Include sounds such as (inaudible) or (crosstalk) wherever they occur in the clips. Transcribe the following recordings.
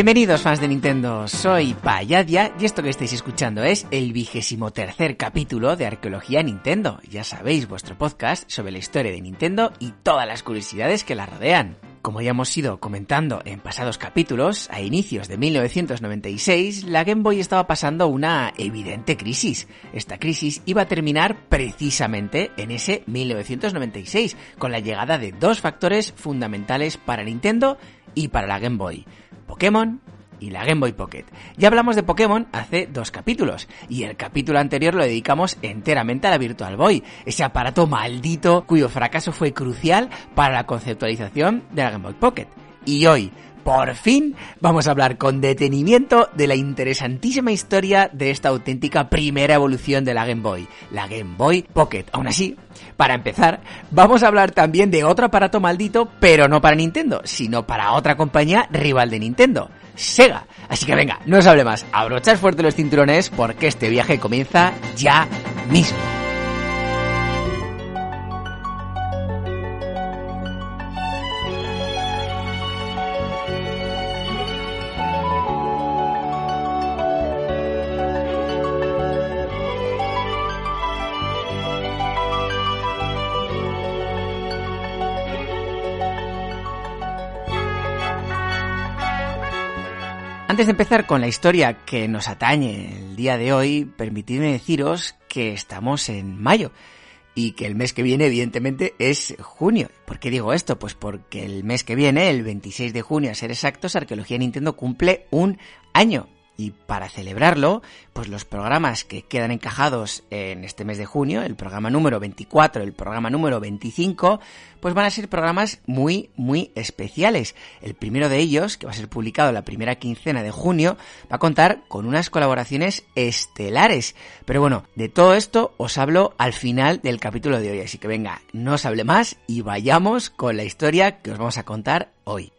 Bienvenidos fans de Nintendo, soy Payadia y esto que estáis escuchando es el vigésimo tercer capítulo de Arqueología Nintendo. Ya sabéis, vuestro podcast sobre la historia de Nintendo y todas las curiosidades que la rodean. Como ya hemos ido comentando en pasados capítulos, a inicios de 1996, la Game Boy estaba pasando una evidente crisis. Esta crisis iba a terminar precisamente en ese 1996, con la llegada de dos factores fundamentales para Nintendo y para la Game Boy. Pokémon y la Game Boy Pocket. Ya hablamos de Pokémon hace dos capítulos y el capítulo anterior lo dedicamos enteramente a la Virtual Boy, ese aparato maldito cuyo fracaso fue crucial para la conceptualización de la Game Boy Pocket. Y hoy, por fin, vamos a hablar con detenimiento de la interesantísima historia de esta auténtica primera evolución de la Game Boy, la Game Boy Pocket. Aún así, para empezar, vamos a hablar también de otro aparato maldito, pero no para Nintendo, sino para otra compañía rival de Nintendo. Sega. Así que venga, no os hable más, abrochad fuerte los cinturones porque este viaje comienza ya mismo. Antes de empezar con la historia que nos atañe el día de hoy, permitidme deciros que estamos en mayo y que el mes que viene evidentemente es junio. ¿Por qué digo esto? Pues porque el mes que viene, el 26 de junio a ser exactos, Arqueología Nintendo cumple un año. Y para celebrarlo, pues los programas que quedan encajados en este mes de junio, el programa número 24, el programa número 25, pues van a ser programas muy, muy especiales. El primero de ellos, que va a ser publicado la primera quincena de junio, va a contar con unas colaboraciones estelares. Pero bueno, de todo esto os hablo al final del capítulo de hoy. Así que venga, no os hable más y vayamos con la historia que os vamos a contar hoy.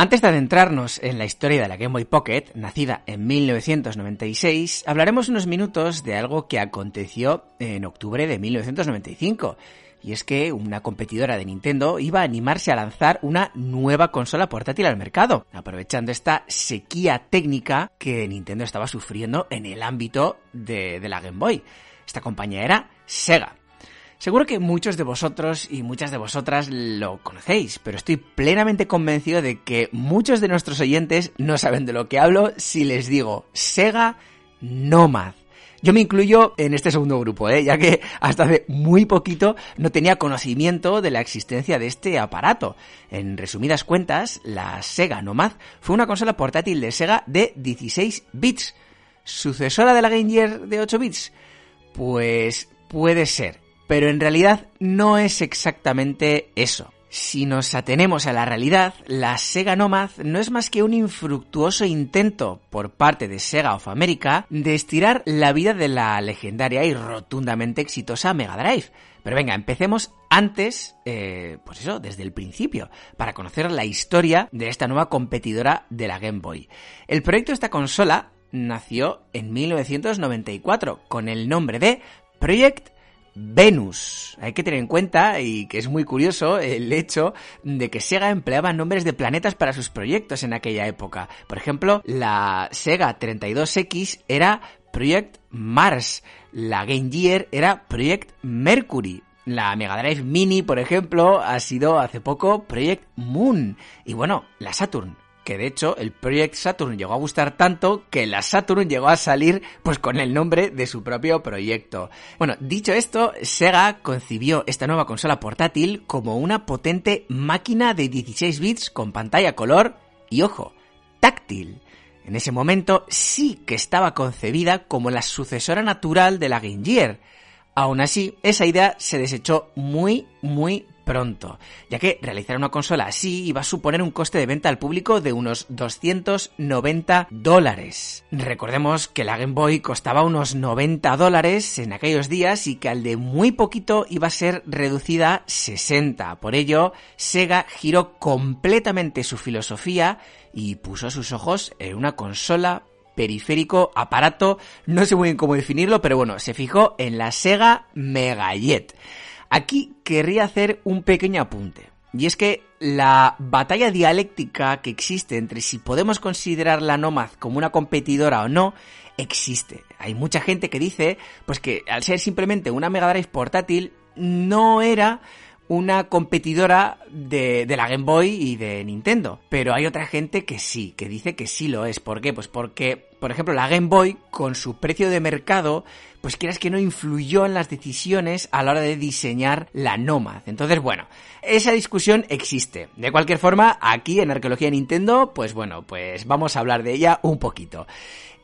Antes de adentrarnos en la historia de la Game Boy Pocket, nacida en 1996, hablaremos unos minutos de algo que aconteció en octubre de 1995. Y es que una competidora de Nintendo iba a animarse a lanzar una nueva consola portátil al mercado, aprovechando esta sequía técnica que Nintendo estaba sufriendo en el ámbito de, de la Game Boy. Esta compañía era Sega. Seguro que muchos de vosotros y muchas de vosotras lo conocéis, pero estoy plenamente convencido de que muchos de nuestros oyentes no saben de lo que hablo si les digo Sega Nomad. Yo me incluyo en este segundo grupo, ¿eh? ya que hasta hace muy poquito no tenía conocimiento de la existencia de este aparato. En resumidas cuentas, la Sega Nomad fue una consola portátil de Sega de 16 bits. ¿Sucesora de la Game Gear de 8 bits? Pues puede ser, pero en realidad no es exactamente eso. Si nos atenemos a la realidad, la Sega Nomad no es más que un infructuoso intento por parte de Sega of America de estirar la vida de la legendaria y rotundamente exitosa Mega Drive. Pero venga, empecemos antes, eh, pues eso, desde el principio, para conocer la historia de esta nueva competidora de la Game Boy. El proyecto de esta consola nació en 1994 con el nombre de Project Venus. Hay que tener en cuenta, y que es muy curioso, el hecho de que Sega empleaba nombres de planetas para sus proyectos en aquella época. Por ejemplo, la Sega 32X era Project Mars, la Game Gear era Project Mercury, la Mega Drive Mini, por ejemplo, ha sido hace poco Project Moon. Y bueno, la Saturn que de hecho el Project Saturn llegó a gustar tanto que la Saturn llegó a salir pues con el nombre de su propio proyecto. Bueno, dicho esto, Sega concibió esta nueva consola portátil como una potente máquina de 16 bits con pantalla color y ojo, táctil. En ese momento sí que estaba concebida como la sucesora natural de la Game Gear. Aún así, esa idea se desechó muy, muy pronto, ya que realizar una consola así iba a suponer un coste de venta al público de unos 290 dólares. Recordemos que la Game Boy costaba unos 90 dólares en aquellos días y que al de muy poquito iba a ser reducida a 60. Por ello, Sega giró completamente su filosofía y puso sus ojos en una consola periférico, aparato, no sé muy bien cómo definirlo, pero bueno, se fijó en la Sega Megajet. Aquí querría hacer un pequeño apunte. Y es que la batalla dialéctica que existe entre si podemos considerar la Nomad como una competidora o no, existe. Hay mucha gente que dice, pues que al ser simplemente una Mega Drive portátil, no era una competidora de, de, la Game Boy y de Nintendo. Pero hay otra gente que sí, que dice que sí lo es. ¿Por qué? Pues porque, por ejemplo, la Game Boy, con su precio de mercado, pues quieras que no influyó en las decisiones a la hora de diseñar la Nomad. Entonces, bueno, esa discusión existe. De cualquier forma, aquí en Arqueología Nintendo, pues bueno, pues vamos a hablar de ella un poquito.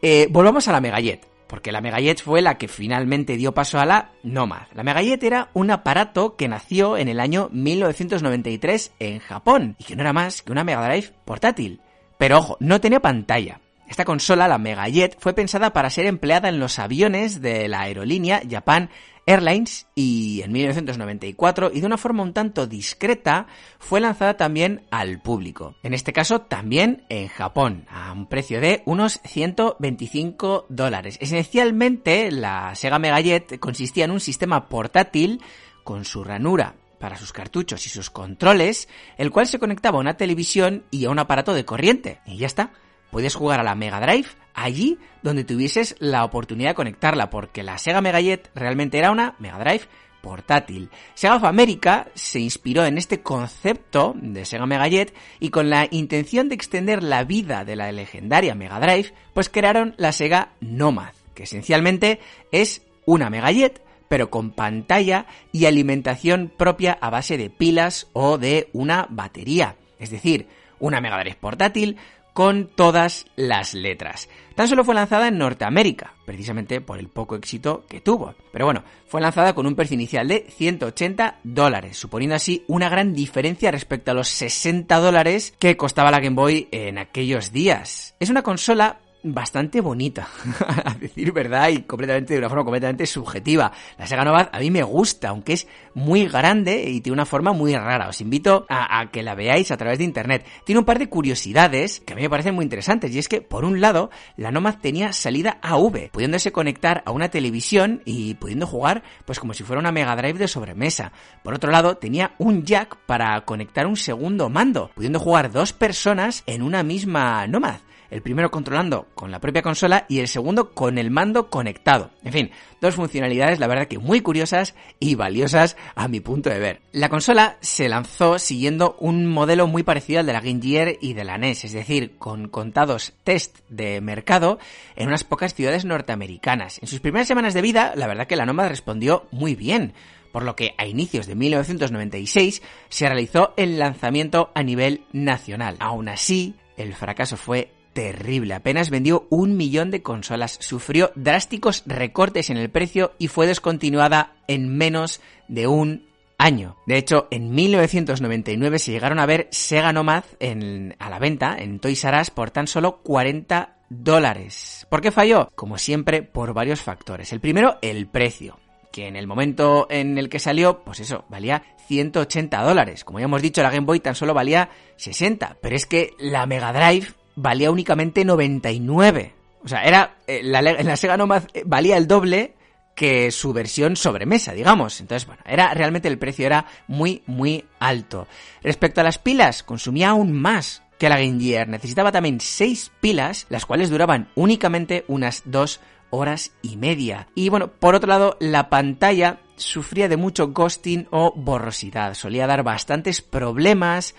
Eh, volvamos a la Megajet porque la Megajet fue la que finalmente dio paso a la Nomad. La Megajet era un aparato que nació en el año 1993 en Japón y que no era más que una Mega Drive portátil. Pero ojo, no tenía pantalla. Esta consola, la Megajet, fue pensada para ser empleada en los aviones de la aerolínea Japan Airlines y en 1994 y de una forma un tanto discreta fue lanzada también al público. En este caso también en Japón a un precio de unos 125 dólares. Esencialmente la Sega Megajet consistía en un sistema portátil con su ranura para sus cartuchos y sus controles, el cual se conectaba a una televisión y a un aparato de corriente. Y ya está. Puedes jugar a la Mega Drive allí donde tuvieses la oportunidad de conectarla, porque la Sega Mega Jet realmente era una Mega Drive portátil. Sega of America se inspiró en este concepto de Sega Mega Jet y con la intención de extender la vida de la legendaria Mega Drive, pues crearon la Sega Nomad, que esencialmente es una Mega Jet pero con pantalla y alimentación propia a base de pilas o de una batería. Es decir, una Mega Drive portátil con todas las letras. Tan solo fue lanzada en Norteamérica, precisamente por el poco éxito que tuvo. Pero bueno, fue lanzada con un precio inicial de 180 dólares, suponiendo así una gran diferencia respecto a los 60 dólares que costaba la Game Boy en aquellos días. Es una consola bastante bonita, (laughs) a decir verdad, y completamente de una forma completamente subjetiva. La Sega Nova a mí me gusta, aunque es muy grande y tiene una forma muy rara. Os invito a, que la veáis a través de internet. Tiene un par de curiosidades que a mí me parecen muy interesantes, y es que, por un lado, la Nomad tenía salida AV, pudiéndose conectar a una televisión y pudiendo jugar, pues como si fuera una Mega Drive de sobremesa. Por otro lado, tenía un jack para conectar un segundo mando, pudiendo jugar dos personas en una misma Nomad el primero controlando con la propia consola y el segundo con el mando conectado. En fin, dos funcionalidades la verdad que muy curiosas y valiosas a mi punto de ver. La consola se lanzó siguiendo un modelo muy parecido al de la Game Gear y de la NES, es decir, con contados test de mercado en unas pocas ciudades norteamericanas. En sus primeras semanas de vida, la verdad que la Nomad respondió muy bien por lo que a inicios de 1996 se realizó el lanzamiento a nivel nacional. Aún así, el fracaso fue terrible. Apenas vendió un millón de consolas, sufrió drásticos recortes en el precio y fue descontinuada en menos de un año. De hecho, en 1999 se llegaron a ver Sega Nomad en, a la venta en Toys R Us por tan solo 40 dólares. ¿Por qué falló? Como siempre, por varios factores. El primero, el precio que en el momento en el que salió, pues eso, valía 180 dólares. Como ya hemos dicho, la Game Boy tan solo valía 60, pero es que la Mega Drive valía únicamente 99. O sea, era eh, la, la Sega Nomad eh, valía el doble que su versión sobremesa, digamos. Entonces, bueno, era realmente el precio era muy muy alto. Respecto a las pilas, consumía aún más que la Game Gear. Necesitaba también 6 pilas, las cuales duraban únicamente unas 2 horas y media. Y bueno, por otro lado, la pantalla sufría de mucho ghosting o borrosidad. Solía dar bastantes problemas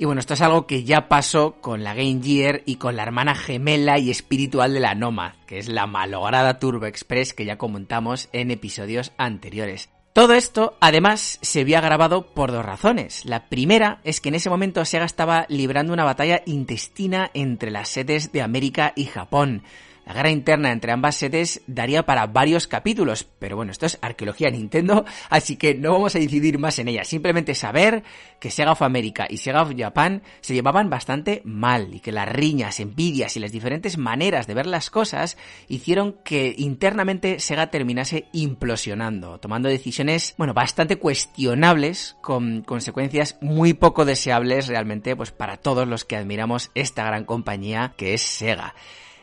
y bueno, esto es algo que ya pasó con la Game Gear y con la hermana gemela y espiritual de la Nomad, que es la malograda Turbo Express que ya comentamos en episodios anteriores. Todo esto, además, se había grabado por dos razones. La primera es que en ese momento Sega estaba librando una batalla intestina entre las sedes de América y Japón. La guerra interna entre ambas sedes daría para varios capítulos, pero bueno, esto es arqueología Nintendo, así que no vamos a incidir más en ella. Simplemente saber que Sega of America y Sega of Japan se llevaban bastante mal y que las riñas, envidias y las diferentes maneras de ver las cosas hicieron que internamente Sega terminase implosionando, tomando decisiones, bueno, bastante cuestionables con consecuencias muy poco deseables realmente pues para todos los que admiramos esta gran compañía que es Sega.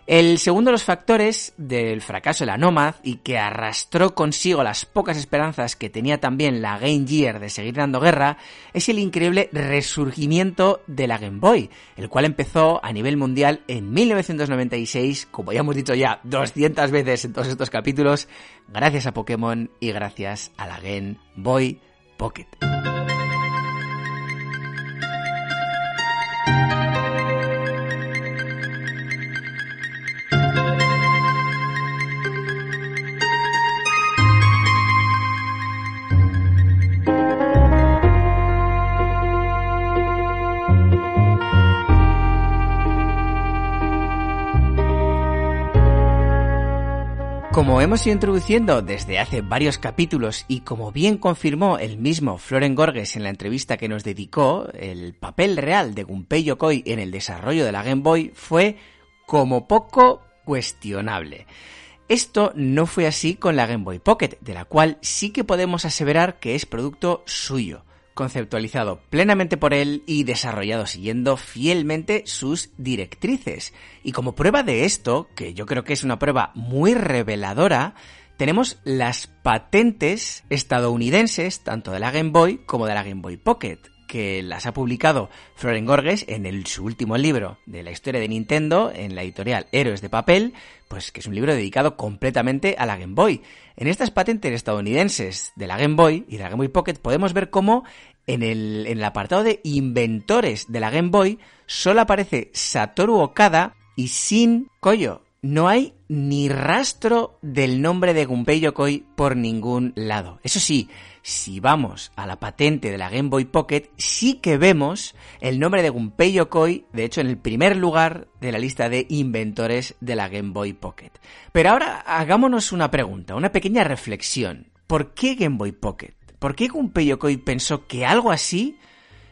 El segundo de los factores del fracaso de la Nomad y que arrastró consigo las pocas esperanzas que tenía también la Game Gear de seguir dando guerra es el increíble resurgimiento de la Game Boy, el cual empezó a nivel mundial en 1996, como ya hemos dicho ya 200 veces en todos estos capítulos, gracias a Pokémon y gracias a la Game Boy Pocket. Hemos ido introduciendo desde hace varios capítulos y como bien confirmó el mismo Floren Gorges en la entrevista que nos dedicó, el papel real de Gunpei Yokoi en el desarrollo de la Game Boy fue como poco cuestionable. Esto no fue así con la Game Boy Pocket, de la cual sí que podemos aseverar que es producto suyo conceptualizado plenamente por él y desarrollado siguiendo fielmente sus directrices. Y como prueba de esto, que yo creo que es una prueba muy reveladora, tenemos las patentes estadounidenses, tanto de la Game Boy como de la Game Boy Pocket, que las ha publicado Floren Gorges en el, su último libro de la historia de Nintendo, en la editorial Héroes de Papel, pues que es un libro dedicado completamente a la Game Boy. En estas patentes estadounidenses de la Game Boy y de la Game Boy Pocket podemos ver cómo en el, apartado de inventores de la Game Boy solo aparece Satoru Okada y sin Koyo. No hay ni rastro del nombre de Gunpei Yokoi por ningún lado. Eso sí, si vamos a la patente de la Game Boy Pocket, sí que vemos el nombre de Gunpei Yokoi, de hecho en el primer lugar de la lista de inventores de la Game Boy Pocket. Pero ahora hagámonos una pregunta, una pequeña reflexión. ¿Por qué Game Boy Pocket? ¿Por qué Gunpei Yokoi pensó que algo así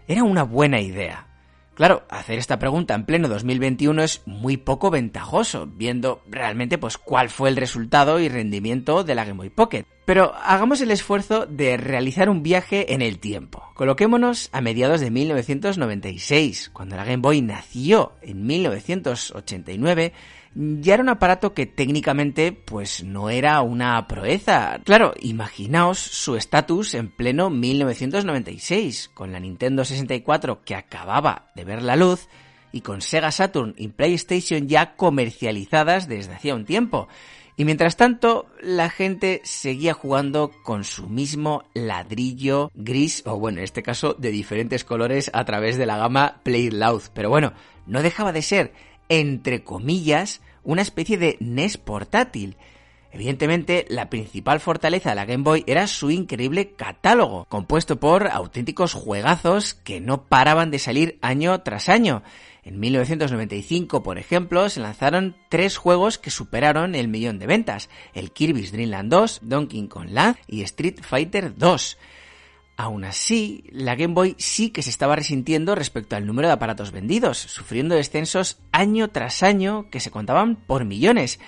era una buena idea? Claro, hacer esta pregunta en pleno 2021 es muy poco ventajoso, viendo realmente pues cuál fue el resultado y rendimiento de la Game Boy Pocket. Pero hagamos el esfuerzo de realizar un viaje en el tiempo. Coloquémonos a mediados de 1996, cuando la Game Boy nació en 1989 ya era un aparato que técnicamente pues no era una proeza. Claro, imaginaos su estatus en pleno 1996, con la Nintendo 64 que acababa de ver la luz y con Sega Saturn y PlayStation ya comercializadas desde hacía un tiempo. Y mientras tanto, la gente seguía jugando con su mismo ladrillo gris, o bueno, en este caso de diferentes colores a través de la gama Play. Pero bueno, no dejaba de ser entre comillas, una especie de NES portátil. Evidentemente, la principal fortaleza de la Game Boy era su increíble catálogo, compuesto por auténticos juegazos que no paraban de salir año tras año. En 1995, por ejemplo, se lanzaron tres juegos que superaron el millón de ventas, el Kirby's Dream Land 2, Donkey Kong Land y Street Fighter 2. Aún así, la Game Boy sí que se estaba resintiendo respecto al número de aparatos vendidos, sufriendo descensos año tras año que se contaban por millones.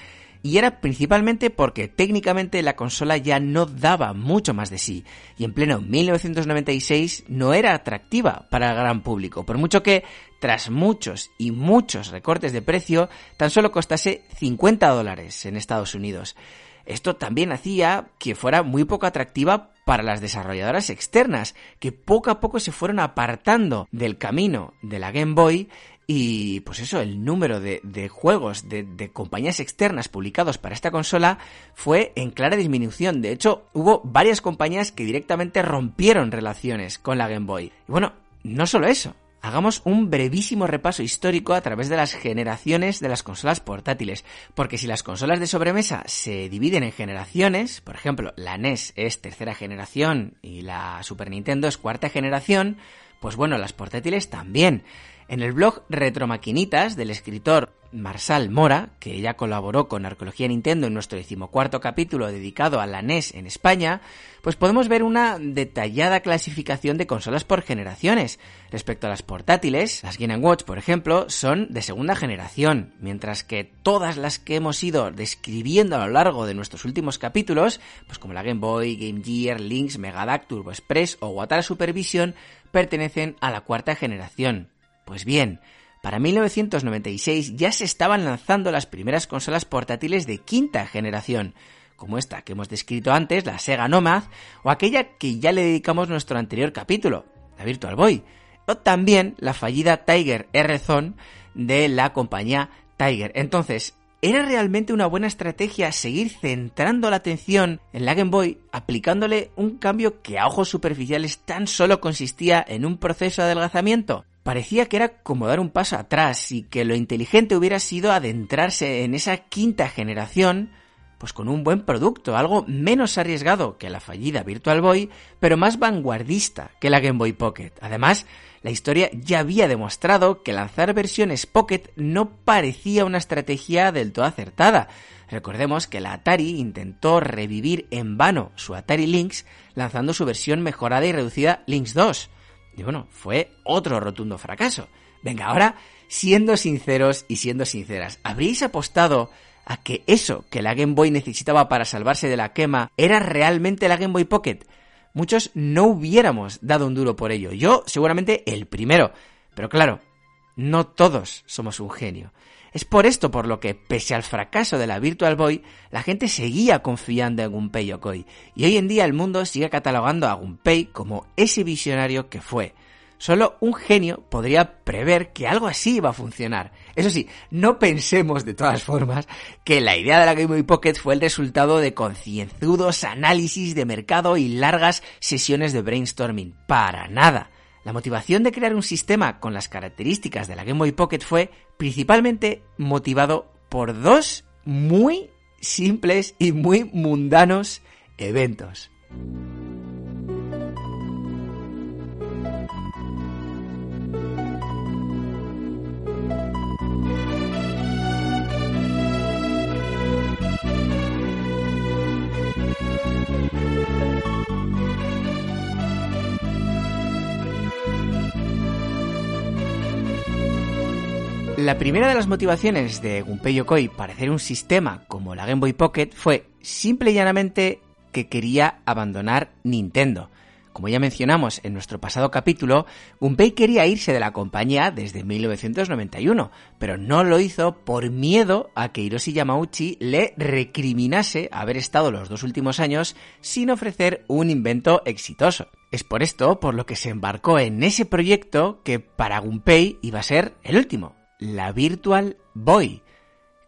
Y era principalmente porque técnicamente la consola ya no daba mucho más de sí, y en pleno 1996 no era atractiva para el gran público, por mucho que, tras muchos y muchos recortes de precio, tan solo costase 50 dólares en Estados Unidos. Esto también hacía que fuera muy poco atractiva para las desarrolladoras externas, que poco a poco se fueron apartando del camino de la Game Boy y pues eso, el número de, juegos de, de, compañías externas publicados para esta consola fue en clara disminución. De hecho, hubo varias compañías que directamente rompieron relaciones con la Game Boy. Y bueno, no solo eso, hagamos un brevísimo repaso histórico a través de las generaciones de las consolas portátiles, porque si las consolas de sobremesa se dividen en generaciones, por ejemplo, la NES es tercera generación y la Super Nintendo es cuarta generación, pues bueno, las portátiles también. En el blog Retromaquinitas del escritor Marsal Mora, que ya colaboró con Arqueología Nintendo en nuestro decimocuarto capítulo dedicado a la NES en España, pues podemos ver una detallada clasificación de consolas por generaciones. Respecto a las portátiles, las Game Watch, por ejemplo, son de segunda generación, mientras que todas las que hemos ido describiendo a lo largo de nuestros últimos capítulos, pues como la Game Boy, Game Gear, Lynx, Megadac, Turbo Express o Watara Supervision, pertenecen a la cuarta generación. Pues bien, para 1996 ya se estaban lanzando las primeras consolas portátiles de quinta generación, como esta que hemos descrito antes, la Sega Nomad, o aquella que ya le dedicamos nuestro anterior capítulo, la Virtual Boy, o también la fallida Tiger R-Zone de la compañía Tiger. Entonces, ¿era realmente una buena estrategia seguir centrando la atención en la Game Boy aplicándole un cambio que a ojos superficiales tan solo consistía en un proceso de adelgazamiento? Parecía que era como dar un paso atrás y que lo inteligente hubiera sido adentrarse en esa quinta generación pues con un buen producto, algo menos arriesgado que la fallida Virtual Boy, pero más vanguardista que la Game Boy Pocket. Además, la historia ya había demostrado que lanzar versiones Pocket no parecía una estrategia del todo acertada. Recordemos que la Atari intentó revivir en vano su Atari Lynx lanzando su versión mejorada y reducida Lynx 2. Y bueno, fue otro rotundo fracaso. Venga, ahora, siendo sinceros y siendo sinceras, ¿habríais apostado a que eso que la Game Boy necesitaba para salvarse de la quema era realmente la Game Boy Pocket, muchos no hubiéramos dado un duro por ello. Yo seguramente el primero. Pero claro, no todos somos un genio. Es por esto por lo que, pese al fracaso de la Virtual Boy, la gente seguía confiando en Gunpei Yokoi, y hoy en día el mundo sigue catalogando a Gunpei como ese visionario que fue. Solo un genio podría prever que algo así iba a funcionar. Eso sí, no pensemos de todas formas que la idea de la Game Boy Pocket fue el resultado de concienzudos análisis de mercado y largas sesiones de brainstorming. Para nada. La motivación de crear un sistema con las características de la Game Boy Pocket fue principalmente motivado por dos muy simples y muy mundanos eventos. La primera de las motivaciones de Gunpei Yokoi para hacer un sistema como la Game Boy Pocket fue simple y llanamente que quería abandonar Nintendo. Como ya mencionamos en nuestro pasado capítulo, Gunpei quería irse de la compañía desde 1991, pero no lo hizo por miedo a que Hiroshi Yamauchi le recriminase haber estado los dos últimos años sin ofrecer un invento exitoso. Es por esto por lo que se embarcó en ese proyecto que para Gunpei iba a ser el último, la Virtual Boy.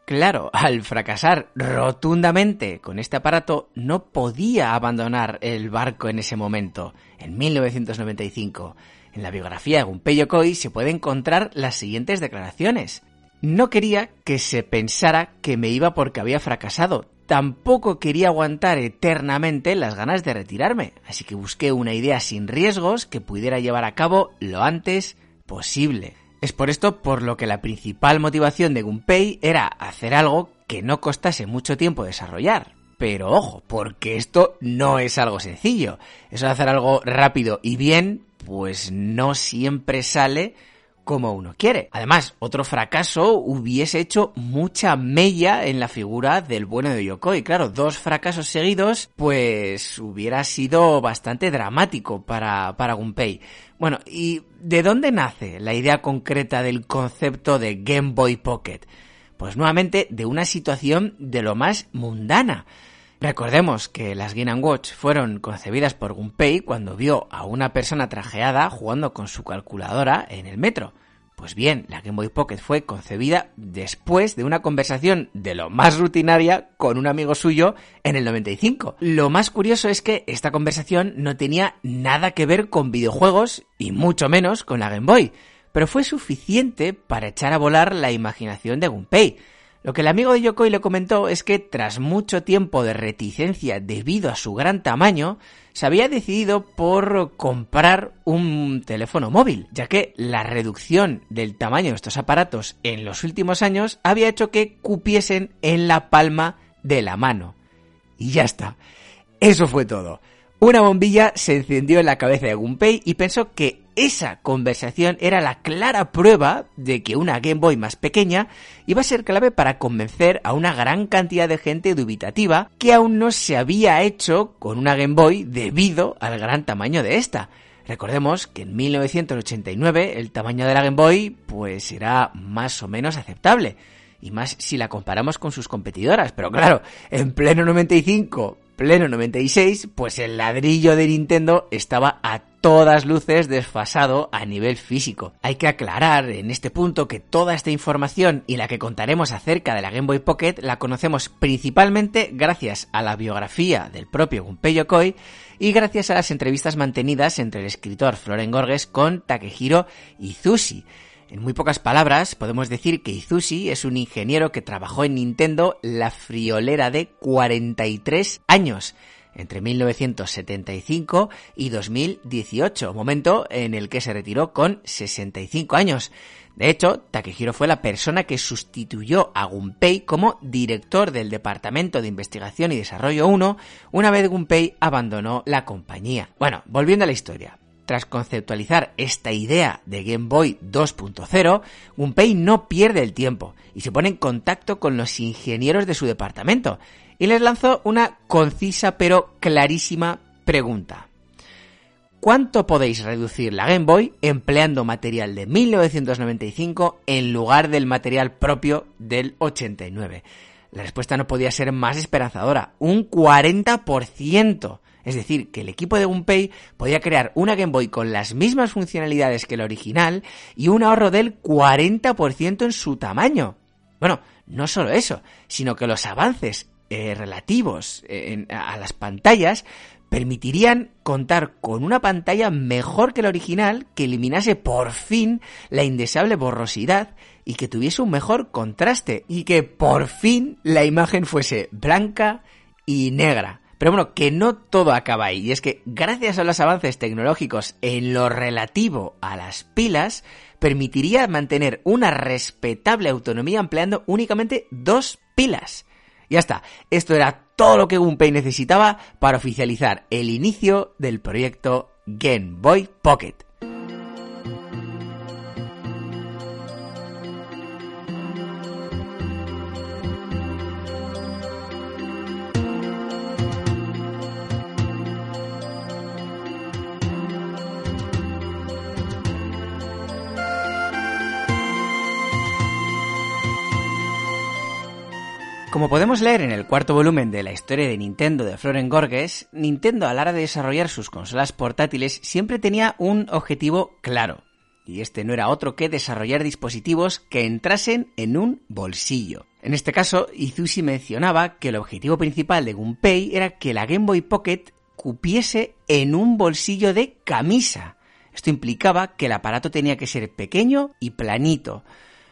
Claro, (laughs) al fracasar rotundamente con este aparato, no podía abandonar el barco en ese momento, en 1995. En la biografía de Gunpei Yokoi se puede encontrar las siguientes declaraciones. No quería que se pensara que me iba porque había fracasado. Tampoco quería aguantar eternamente las ganas de retirarme, así que busqué una idea sin riesgos que pudiera llevar a cabo lo antes posible. Es por esto por lo que la principal motivación de Gunpei era hacer algo que no costase mucho tiempo desarrollar. Pero ojo, porque esto no es algo sencillo. Eso de hacer algo rápido y bien, pues no siempre sale como uno quiere. Además, otro fracaso hubiese hecho mucha mella en la figura del bueno de Yokoi. Claro, dos fracasos seguidos, pues hubiera sido bastante dramático para, para Gunpei. Bueno, ¿y de dónde nace la idea concreta del concepto de Game Boy Pocket? Pues nuevamente de una situación de lo más mundana. Recordemos que las Game Watch fueron concebidas por Gunpei cuando vio a una persona trajeada jugando con su calculadora en el metro. Pues bien, la Game Boy Pocket fue concebida después de una conversación de lo más rutinaria con un amigo suyo en el 95. Lo más curioso es que esta conversación no tenía nada que ver con videojuegos y mucho menos con la Game Boy, pero fue suficiente para echar a volar la imaginación de Gunpei. Lo que el amigo de Yokoi le comentó es que tras mucho tiempo de reticencia debido a su gran tamaño, se había decidido por comprar un teléfono móvil, ya que la reducción del tamaño de estos aparatos en los últimos años había hecho que cupiesen en la palma de la mano. Y ya está. Eso fue todo. Una bombilla se encendió en la cabeza de Gunpei y pensó que esa conversación era la clara prueba de que una Game Boy más pequeña iba a ser clave para convencer a una gran cantidad de gente dubitativa que aún no se había hecho con una Game Boy debido al gran tamaño de esta. Recordemos que en 1989 el tamaño de la Game Boy pues era más o menos aceptable, y más si la comparamos con sus competidoras, pero claro, en pleno 95 pleno 96, pues el ladrillo de Nintendo estaba a todas luces desfasado a nivel físico. Hay que aclarar en este punto que toda esta información y la que contaremos acerca de la Game Boy Pocket la conocemos principalmente gracias a la biografía del propio Gunpei Yokoi y gracias a las entrevistas mantenidas entre el escritor Floren Gorges con Takehiro Izushi. En muy pocas palabras, podemos decir que Izushi es un ingeniero que trabajó en Nintendo la friolera de 43 años, entre 1975 y 2018, momento en el que se retiró con 65 años. De hecho, Takehiro fue la persona que sustituyó a Gunpei como director del Departamento de Investigación y Desarrollo 1 una vez Gunpei abandonó la compañía. Bueno, volviendo a la historia. Tras conceptualizar esta idea de Game Boy 2.0, Gunpei no pierde el tiempo y se pone en contacto con los ingenieros de su departamento y les lanzó una concisa pero clarísima pregunta. ¿Cuánto podéis reducir la Game Boy empleando material de 1995 en lugar del material propio del 89? La respuesta no podía ser más esperanzadora, un 40%. Es decir, que el equipo de Gunpei podía crear una Game Boy con las mismas funcionalidades que la original y un ahorro del 40% en su tamaño. Bueno, no solo eso, sino que los avances eh, relativos eh, a las pantallas permitirían contar con una pantalla mejor que la original que eliminase por fin la indeseable borrosidad y que tuviese un mejor contraste y que por fin la imagen fuese blanca y negra. Pero bueno, que no todo acaba ahí. Y es que gracias a los avances tecnológicos en lo relativo a las pilas, permitiría mantener una respetable autonomía empleando únicamente dos pilas. Ya está, esto era todo lo que Gunpei necesitaba para oficializar el inicio del proyecto Game Boy Pocket. Como podemos leer en el cuarto volumen de la historia de Nintendo de Floren Gorges, Nintendo a la hora de desarrollar sus consolas portátiles siempre tenía un objetivo claro, y este no era otro que desarrollar dispositivos que entrasen en un bolsillo. En este caso, Izushi mencionaba que el objetivo principal de Gunpei era que la Game Boy Pocket cupiese en un bolsillo de camisa. Esto implicaba que el aparato tenía que ser pequeño y planito,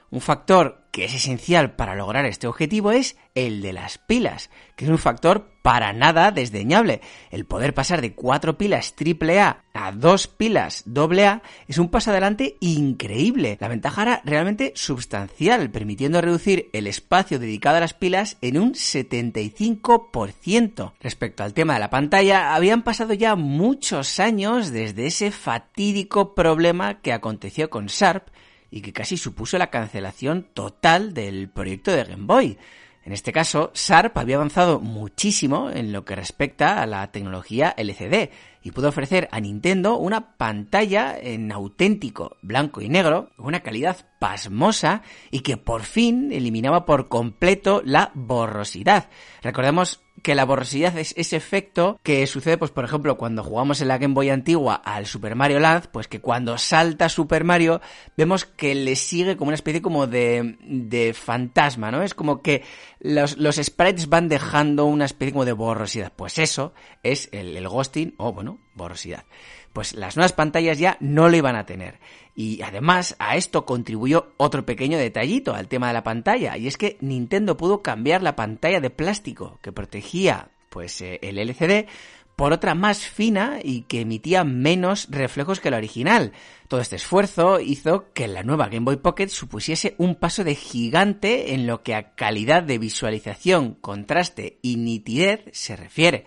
un factor que es esencial para lograr este objetivo es el de las pilas, que es un factor para nada desdeñable. El poder pasar de cuatro pilas AAA a dos pilas AA es un paso adelante increíble. La ventaja era realmente sustancial, permitiendo reducir el espacio dedicado a las pilas en un 75%. Respecto al tema de la pantalla, habían pasado ya muchos años desde ese fatídico problema que aconteció con Sharp y que casi supuso la cancelación total del proyecto de Game Boy. En este caso, Sharp había avanzado muchísimo en lo que respecta a la tecnología LCD y pudo ofrecer a Nintendo una pantalla en auténtico blanco y negro, una calidad pasmosa y que por fin eliminaba por completo la borrosidad. Recordemos que la borrosidad es ese efecto que sucede, pues por ejemplo, cuando jugamos en la Game Boy antigua al Super Mario Land, pues que cuando salta Super Mario vemos que le sigue como una especie como de, de fantasma, ¿no? Es como que los, los sprites van dejando una especie como de borrosidad. Pues eso es el, el ghosting, o bueno, borrosidad. Pues las nuevas pantallas ya no lo iban a tener. Y además a esto contribuyó otro pequeño detallito al tema de la pantalla, y es que Nintendo pudo cambiar la pantalla de plástico que protegía pues eh, el LCD por otra más fina y que emitía menos reflejos que la original. Todo este esfuerzo hizo que la nueva Game Boy Pocket supusiese un paso de gigante en lo que a calidad de visualización, contraste y nitidez se refiere.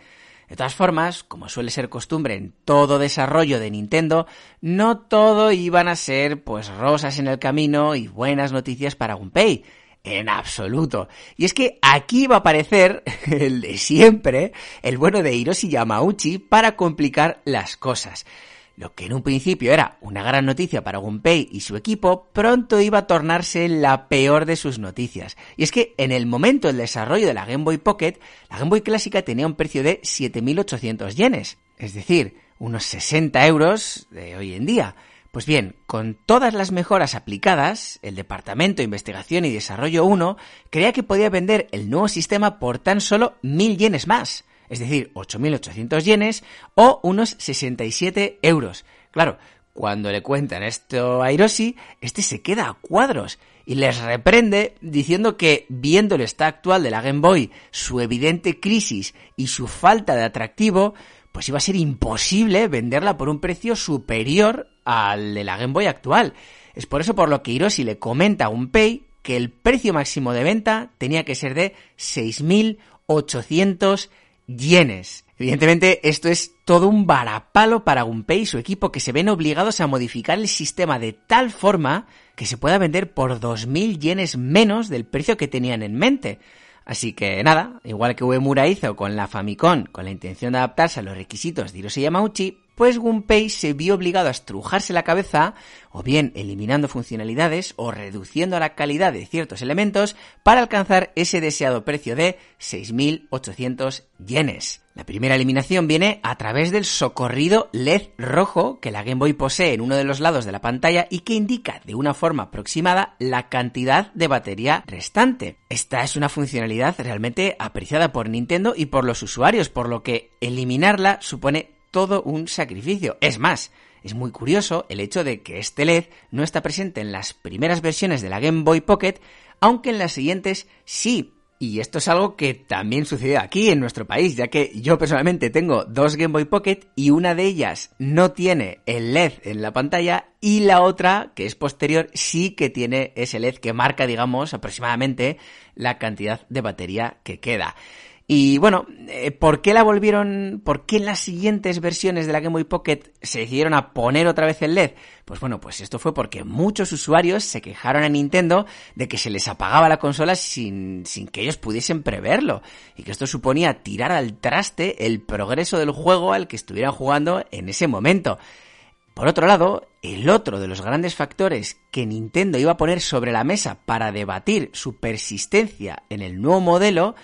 De todas formas, como suele ser costumbre en todo desarrollo de Nintendo, no todo iban a ser pues rosas en el camino y buenas noticias para Gunpei. En absoluto. Y es que aquí va a aparecer (laughs) el de siempre, el bueno de Hiroshi Yamauchi, para complicar las cosas. Lo que en un principio era una gran noticia para Gunpei y su equipo, pronto iba a tornarse la peor de sus noticias. Y es que en el momento del desarrollo de la Game Boy Pocket, la Game Boy clásica tenía un precio de 7.800 yenes, es decir, unos 60 euros de hoy en día. Pues bien, con todas las mejoras aplicadas, el Departamento de Investigación y Desarrollo 1 creía que podía vender el nuevo sistema por tan solo 1.000 yenes más, es decir, 8.800 yenes o unos 67 euros. Claro, cuando le cuentan esto a Hiroshi, este se queda a cuadros y les reprende diciendo que, viendo el estado actual de la Game Boy, su evidente crisis y su falta de atractivo, pues iba a ser imposible venderla por un precio superior al de la Game Boy actual. Es por eso por lo que Hiroshi le comenta a Gunpei que el precio máximo de venta tenía que ser de 6.800 yenes. Evidentemente, esto es todo un varapalo para Gunpei y su equipo que se ven obligados a modificar el sistema de tal forma que se pueda vender por 2.000 yenes menos del precio que tenían en mente. Así que nada, igual que Uemura hizo con la Famicom con la intención de adaptarse a los requisitos de Hiroshi Yamauchi, pues Gunpei se vio obligado a estrujarse la cabeza, o bien eliminando funcionalidades o reduciendo la calidad de ciertos elementos para alcanzar ese deseado precio de 6.800 yenes. La primera eliminación viene a través del socorrido LED rojo que la Game Boy posee en uno de los lados de la pantalla y que indica de una forma aproximada la cantidad de batería restante. Esta es una funcionalidad realmente apreciada por Nintendo y por los usuarios, por lo que eliminarla supone todo un sacrificio. Es más, es muy curioso el hecho de que este LED no está presente en las primeras versiones de la Game Boy Pocket, aunque en las siguientes sí. Y esto es algo que también sucede aquí en nuestro país, ya que yo personalmente tengo dos Game Boy Pocket y una de ellas no tiene el LED en la pantalla y la otra, que es posterior, sí que tiene ese LED que marca, digamos, aproximadamente la cantidad de batería que queda. Y bueno, eh, ¿por qué la volvieron, por qué en las siguientes versiones de la Game Boy Pocket se decidieron a poner otra vez el LED? Pues bueno, pues esto fue porque muchos usuarios se quejaron a Nintendo de que se les apagaba la consola sin, sin que ellos pudiesen preverlo. Y que esto suponía tirar al traste el progreso del juego al que estuvieran jugando en ese momento. Por otro lado, el otro de los grandes factores que Nintendo iba a poner sobre la mesa para debatir su persistencia en el nuevo modelo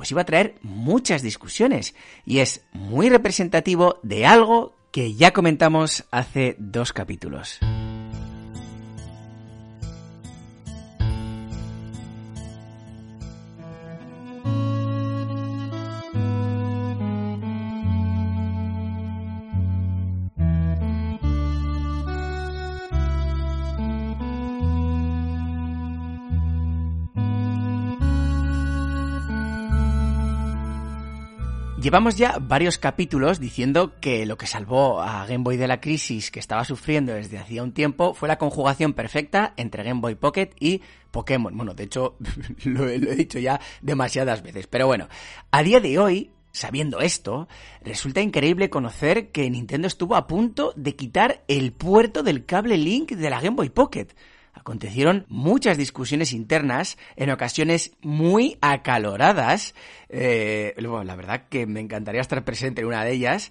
pues iba a traer muchas discusiones y es muy representativo de algo que ya comentamos hace dos capítulos. Llevamos ya varios capítulos diciendo que lo que salvó a Game Boy de la crisis que estaba sufriendo desde hacía un tiempo fue la conjugación perfecta entre Game Boy Pocket y Pokémon. Bueno, de hecho, (laughs) lo, he dicho ya demasiadas veces. Pero bueno, a día de hoy, Sabiendo esto, resulta increíble conocer que Nintendo estuvo a punto de quitar el puerto del cable Link de la Game Boy Pocket acontecieron muchas discusiones internas, en ocasiones muy acaloradas. Eh, la verdad que me encantaría estar presente en una de ellas.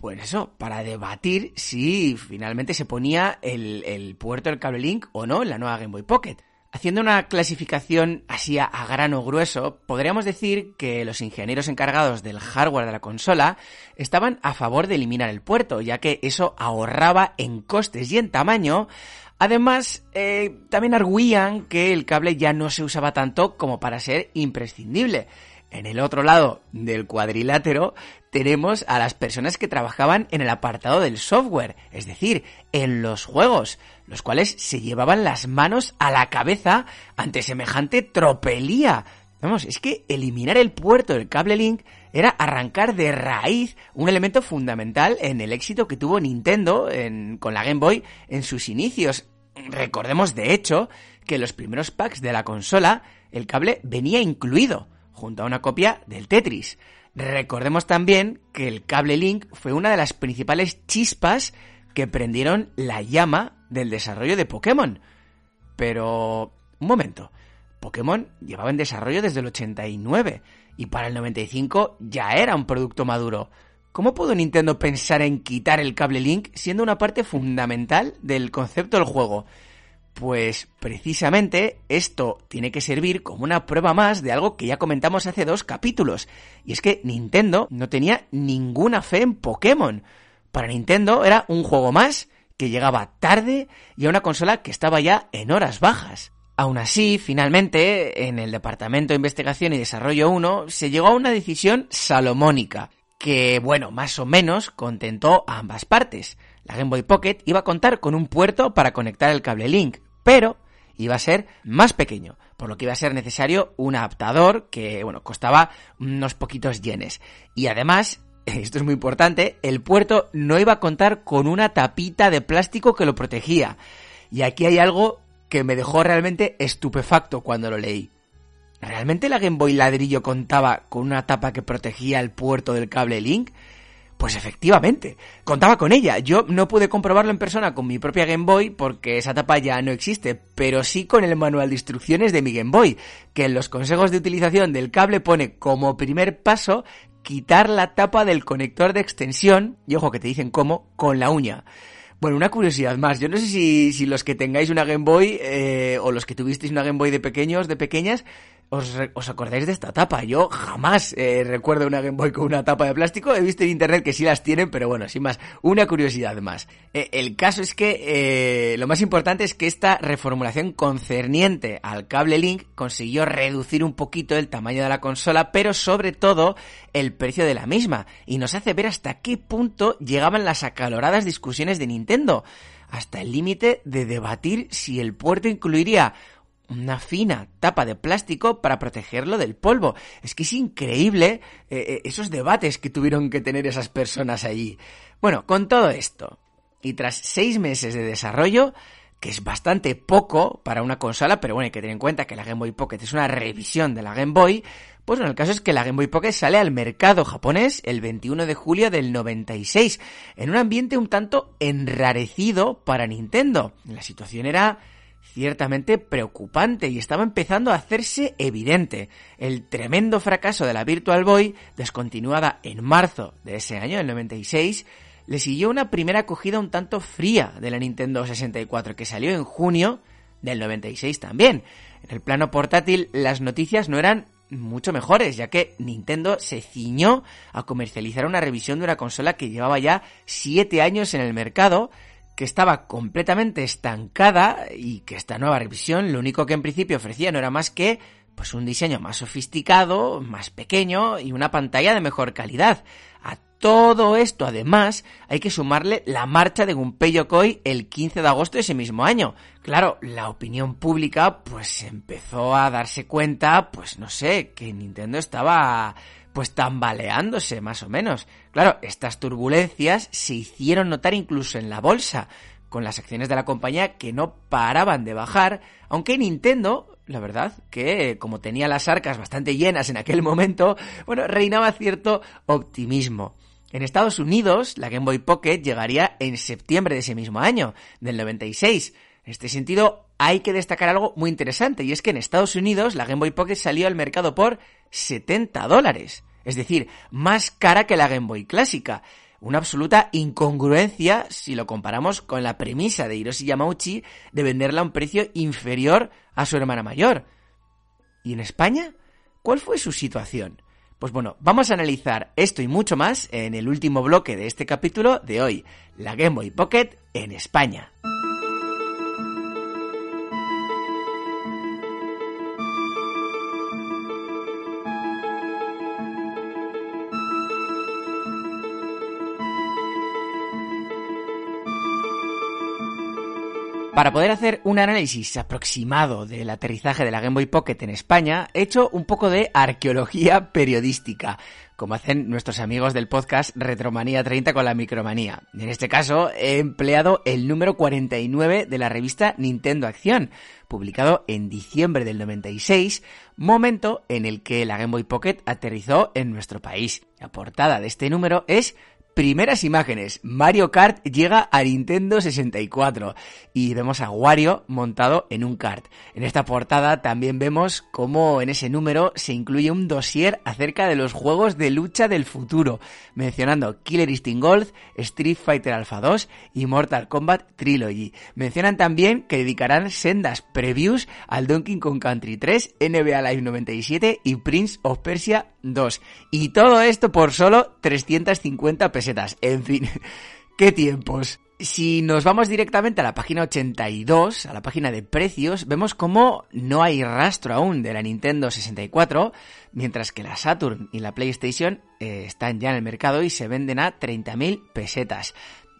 Pues eso, para debatir si finalmente se ponía el, puerto del cable link o no en la nueva Game Boy Pocket. Haciendo una clasificación así a, grano grueso, podríamos decir que los ingenieros encargados del hardware de la consola estaban a favor de eliminar el puerto, ya que eso ahorraba en costes y en tamaño, Además, eh, también arguían que el cable ya no se usaba tanto como para ser imprescindible. En el otro lado del cuadrilátero tenemos a las personas que trabajaban en el apartado del software, es decir, en los juegos, los cuales se llevaban las manos a la cabeza ante semejante tropelía. Vamos, es que eliminar el puerto del cable link era arrancar de raíz un elemento fundamental en el éxito que tuvo Nintendo con la Game Boy en sus inicios. Recordemos, de hecho, que en los primeros packs de la consola el cable venía incluido, junto a una copia del Tetris. Recordemos también que el cable Link fue una de las principales chispas que prendieron la llama del desarrollo de Pokémon. Pero... un momento. Pokémon llevaba en desarrollo desde el 89 y para el 95 ya era un producto maduro. ¿cómo pudo Nintendo pensar en quitar el cable Link siendo una parte fundamental del concepto del juego? Pues precisamente esto tiene que servir como una prueba más de algo que ya comentamos hace dos capítulos. Y es que Nintendo no tenía ninguna fe en Pokémon. Para Nintendo era un juego más que llegaba tarde y a una consola que estaba ya en horas bajas. Aún así, finalmente, en el Departamento de Investigación y Desarrollo 1 se llegó a una decisión salomónica, que, bueno, más o menos contentó a ambas partes. La Game Boy Pocket iba a contar con un puerto para conectar el cable Link, pero iba a ser más pequeño, por lo que iba a ser necesario un adaptador que, bueno, costaba unos poquitos yenes. Y además, (laughs) esto es muy importante, el puerto no iba a contar con una tapita de plástico que lo protegía. Y aquí hay algo que me dejó realmente estupefacto cuando lo leí. ¿Realmente la Game Boy ladrillo contaba con una tapa que protegía el puerto del cable Link? Pues efectivamente, contaba con ella. Yo no pude comprobarlo en persona con mi propia Game Boy porque esa tapa ya no existe, pero sí con el manual de instrucciones de mi Game Boy, que en los consejos de utilización del cable pone como primer paso quitar la tapa del conector de extensión, y ojo que te dicen cómo, con la uña. Bueno, una curiosidad más. Yo no sé si, si los que tengáis una Game Boy eh, o los que tuvisteis una Game Boy de pequeños, de pequeñas, os, os acordáis de esta tapa. Yo jamás eh, recuerdo una Game Boy con una tapa de plástico. He visto en internet que sí las tienen, pero bueno, sin más, una curiosidad más. Eh, el caso es que eh, lo más importante es que esta reformulación concerniente al cable Link consiguió reducir un poquito el tamaño de la consola, pero sobre todo el precio de la misma. Y nos hace ver hasta qué punto llegaban las acaloradas discusiones de Nintendo hasta el límite de debatir si el puerto incluiría una fina tapa de plástico para protegerlo del polvo. Es que es increíble eh, eh, esos debates que tuvieron que tener esas personas allí. Bueno, con todo esto, y tras seis meses de desarrollo, que es bastante poco para una consola, pero bueno, hay que tener en cuenta que la Game Boy Pocket es una revisión de la Game Boy, pues bueno, el caso es que la Game Boy Pocket sale al mercado japonés el 21 de julio del 96, en un ambiente un tanto enrarecido para Nintendo. La situación era ciertamente preocupante y estaba empezando a hacerse evidente. El tremendo fracaso de la Virtual Boy, descontinuada en marzo de ese año, el 96, le siguió una primera acogida un tanto fría de la Nintendo 64 que salió en junio del 96 también. En el plano portátil las noticias no eran mucho mejores, ya que Nintendo se ciñó a comercializar una revisión de una consola que llevaba ya 7 años en el mercado que estaba completamente estancada y que esta nueva revisión lo único que en principio ofrecía no era más que pues un diseño más sofisticado, más pequeño y una pantalla de mejor calidad. A todo esto, además, hay que sumarle la marcha de Gunpei Yokoi el 15 de agosto de ese mismo año. Claro, la opinión pública pues empezó a darse cuenta, pues no sé, que Nintendo estaba pues tambaleándose más o menos. Claro, estas turbulencias se hicieron notar incluso en la bolsa, con las acciones de la compañía que no paraban de bajar, aunque Nintendo, la verdad, que como tenía las arcas bastante llenas en aquel momento, bueno, reinaba cierto optimismo. En Estados Unidos, la Game Boy Pocket llegaría en septiembre de ese mismo año, del 96. En este sentido, hay que destacar algo muy interesante, y es que en Estados Unidos la Game Boy Pocket salió al mercado por 70 dólares. Es decir, más cara que la Game Boy clásica. Una absoluta incongruencia si lo comparamos con la premisa de Hiroshi Yamauchi de venderla a un precio inferior a su hermana mayor. ¿Y en España? ¿Cuál fue su situación? Pues bueno, vamos a analizar esto y mucho más en el último bloque de este capítulo de hoy, la Game Boy Pocket en España. Para poder hacer un análisis aproximado del aterrizaje de la Game Boy Pocket en España, he hecho un poco de arqueología periodística, como hacen nuestros amigos del podcast Retromanía 30 con la Micromanía. En este caso, he empleado el número 49 de la revista Nintendo Acción, publicado en diciembre del 96, momento en el que la Game Boy Pocket aterrizó en nuestro país. La portada de este número es Primeras imágenes. Mario Kart llega a Nintendo 64 y vemos a Wario montado en un kart. En esta portada también vemos cómo en ese número se incluye un dossier acerca de los juegos de lucha del futuro, mencionando Killer Instinct Gold, Street Fighter Alpha 2 y Mortal Kombat Trilogy. Mencionan también que dedicarán sendas previews al Donkey Kong Country 3, NBA Live 97 y Prince of Persia 2. Y todo esto por solo 350 pesos en fin, (laughs) qué tiempos. Si nos vamos directamente a la página 82, a la página de precios, vemos como no hay rastro aún de la Nintendo 64, mientras que la Saturn y la PlayStation eh, están ya en el mercado y se venden a 30.000 pesetas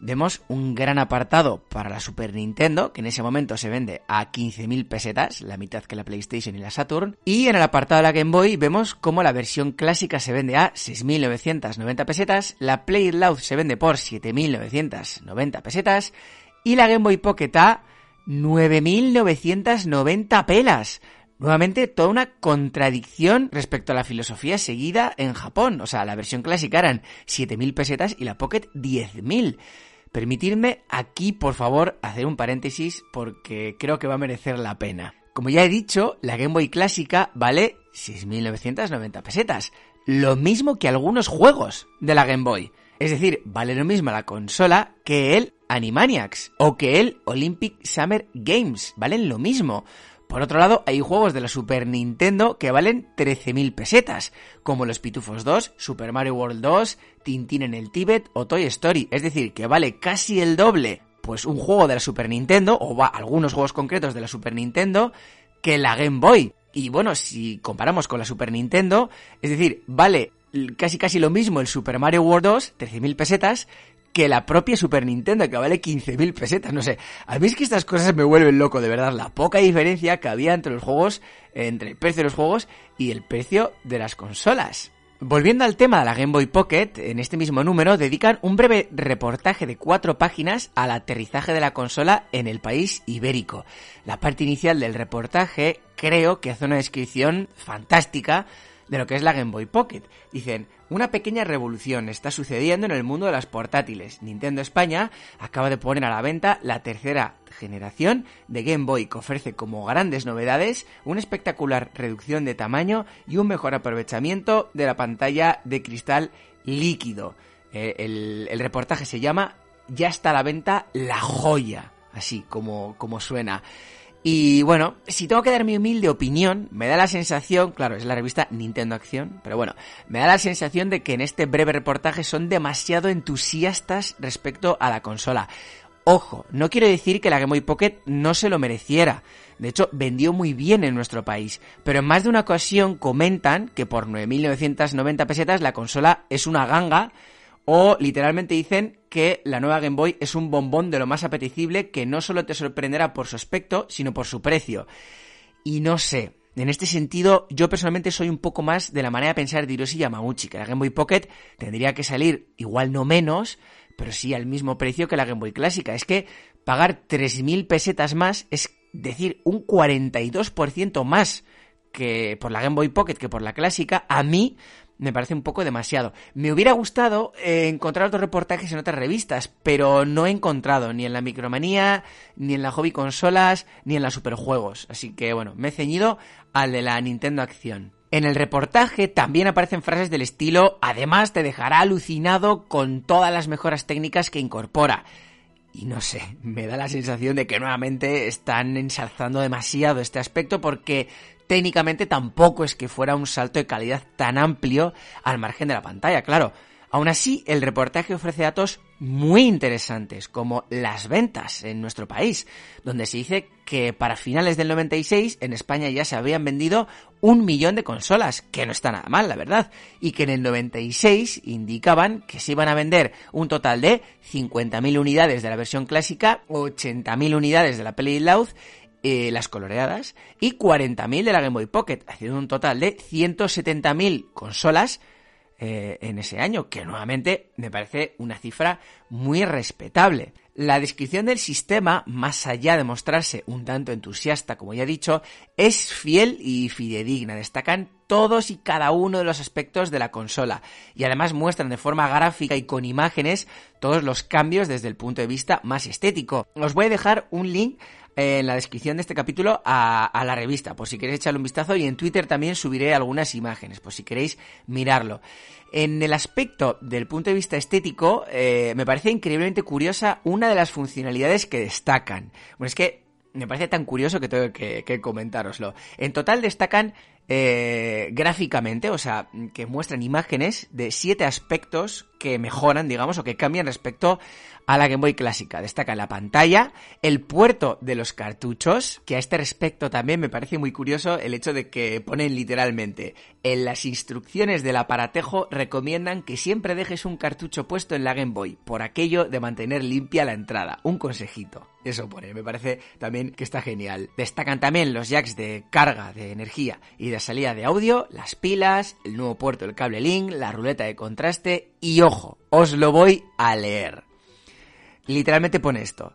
vemos un gran apartado para la Super Nintendo, que en ese momento se vende a 15.000 pesetas, la mitad que la PlayStation y la Saturn. Y en el apartado de la Game Boy vemos cómo la versión clásica se vende a 6.990 pesetas, la Play se vende por 7.990 pesetas y la Game Boy Pocket a 9.990 pelas. Nuevamente, toda una contradicción respecto a la filosofía seguida en Japón. O sea, la versión clásica eran 7.000 pesetas y la Pocket 10.000. Permitidme aquí, por favor, hacer un paréntesis porque creo que va a merecer la pena. Como ya he dicho, la Game Boy clásica vale 6.990 pesetas, lo mismo que algunos juegos de la Game Boy. Es decir, vale lo mismo la consola que el Animaniacs o que el Olympic Summer Games, valen lo mismo. Por otro lado, hay juegos de la Super Nintendo que valen 13.000 pesetas, como los Pitufos 2, Super Mario World 2, Tintín en el Tíbet o Toy Story, es decir, que vale casi el doble, pues un juego de la Super Nintendo, o va, algunos juegos concretos de la Super Nintendo, que la Game Boy. Y bueno, si comparamos con la Super Nintendo, es decir, vale casi casi lo mismo el Super Mario World 2, 13.000 pesetas, que la propia Super Nintendo, que vale 15.000 pesetas. No sé, a mí es que estas cosas me vuelven loco, de verdad. La poca diferencia que había entre los juegos, entre el precio de los juegos y el precio de las consolas. Volviendo al tema de la Game Boy Pocket, en este mismo número dedican un breve reportaje de cuatro páginas al aterrizaje de la consola en el país ibérico. La parte inicial del reportaje creo que hace una descripción fantástica de lo que es la Game Boy Pocket. Dicen, una pequeña revolución está sucediendo en el mundo de las portátiles. Nintendo España acaba de poner a la venta la tercera generación de Game Boy que ofrece como grandes novedades una espectacular reducción de tamaño y un mejor aprovechamiento de la pantalla de cristal líquido. Eh, el, el reportaje se llama Ya está a la venta la joya, así como, como suena. Y bueno, si tengo que dar mi humilde opinión, me da la sensación, claro, es la revista Nintendo Acción, pero bueno, me da la sensación de que en este breve reportaje son demasiado entusiastas respecto a la consola. Ojo, no quiero decir que la Game Boy Pocket no se lo mereciera. De hecho, vendió muy bien en nuestro país. Pero en más de una ocasión comentan que por 9.990 pesetas la consola es una ganga o literalmente dicen que la nueva Game Boy es un bombón de lo más apetecible que no solo te sorprenderá por su aspecto, sino por su precio. Y no sé, en este sentido, yo personalmente soy un poco más de la manera de pensar de Hiroshi Yamauchi, que la Game Boy Pocket tendría que salir igual no menos, pero sí al mismo precio que la Game Boy clásica. Es que pagar 3.000 pesetas más es decir un 42% más que por la Game Boy Pocket que por la clásica, a mí me parece un poco demasiado. Me hubiera gustado eh, encontrar otros reportajes en otras revistas, pero no he encontrado ni en la Micromanía, ni en la Hobby Consolas, ni en la Superjuegos. Así que bueno, me he ceñido al de la Nintendo Acción. En el reportaje también aparecen frases del estilo, además te dejará alucinado con todas las mejoras técnicas que incorpora. Y no sé, me da la sensación de que nuevamente están ensalzando demasiado este aspecto porque técnicamente tampoco es que fuera un salto de calidad tan amplio al margen de la pantalla, claro. Aún así, el reportaje ofrece datos muy interesantes, como las ventas en nuestro país, donde se dice que para finales del 96 en España ya se habían vendido un millón de consolas, que no está nada mal, la verdad, y que en el 96 indicaban que se iban a vender un total de 50.000 unidades de la versión clásica, 80.000 unidades de la Play Loud eh, las coloreadas y 40.000 de la Game Boy Pocket, haciendo un total de 170.000 consolas eh, en ese año, que nuevamente me parece una cifra muy respetable. La descripción del sistema, más allá de mostrarse un tanto entusiasta, como ya he dicho, es fiel y fidedigna. Destacan todos y cada uno de los aspectos de la consola y además muestran de forma gráfica y con imágenes todos los cambios desde el punto de vista más estético. Os voy a dejar un link en la descripción de este capítulo a, la revista, por si queréis echarle un vistazo y en Twitter también subiré algunas imágenes, por si queréis mirarlo. En el aspecto del punto de vista estético, eh, me parece increíblemente curiosa una de las funcionalidades que destacan. Bueno, es que me parece tan curioso que tengo que, que comentároslo. En total destacan eh, gráficamente, o sea, que muestran imágenes de siete aspectos que mejoran, digamos, o que cambian respecto a la Game Boy clásica. Destaca la pantalla, el puerto de los cartuchos, que a este respecto también me parece muy curioso el hecho de que ponen literalmente, en las instrucciones del aparatejo recomiendan que siempre dejes un cartucho puesto en la Game Boy, por aquello de mantener limpia la entrada. Un consejito. Eso pone, me parece también que está genial. Destacan también los jacks de carga de energía y de salida de audio, las pilas, el nuevo puerto del cable link, la ruleta de contraste y ojo, os lo voy a leer. Literalmente pone esto.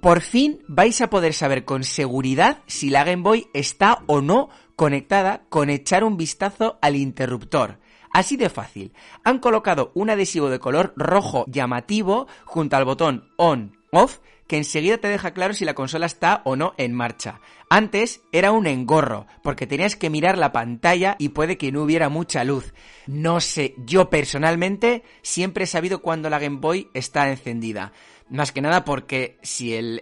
Por fin vais a poder saber con seguridad si la Game Boy está o no conectada con echar un vistazo al interruptor. Así de fácil. Han colocado un adhesivo de color rojo llamativo junto al botón on off que enseguida te deja claro si la consola está o no en marcha. Antes era un engorro, porque tenías que mirar la pantalla y puede que no hubiera mucha luz. No sé, yo personalmente siempre he sabido cuando la Game Boy está encendida. Más que nada porque si el,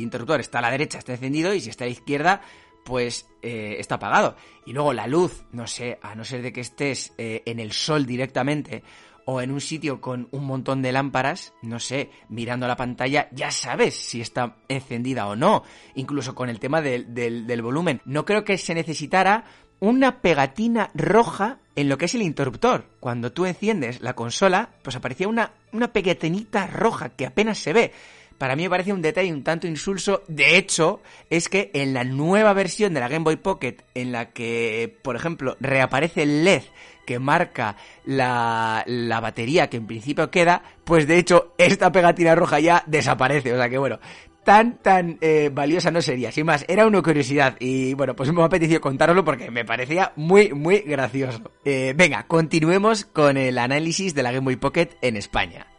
interruptor está a la derecha está encendido y si está a la izquierda pues eh, está apagado. Y luego la luz, no sé, a no ser de que estés eh, en el sol directamente o en un sitio con un montón de lámparas, no sé, mirando la pantalla, ya sabes si está encendida o no. Incluso con el tema del, del volumen. No creo que se necesitara una pegatina roja en lo que es el interruptor. Cuando tú enciendes la consola, pues aparecía una, una pegatinita roja que apenas se ve. Para mí me parece un detalle un tanto insulso. De hecho, es que en la nueva versión de la Game Boy Pocket, en la que, por ejemplo, reaparece el LED que marca la, la batería que en principio queda, pues de hecho esta pegatina roja ya desaparece. O sea que bueno, tan, tan eh, valiosa no sería. Sin más, era una curiosidad y bueno, pues me ha apetecido contároslo porque me parecía muy, muy gracioso. Eh, venga, continuemos con el análisis de la Game Boy Pocket en España.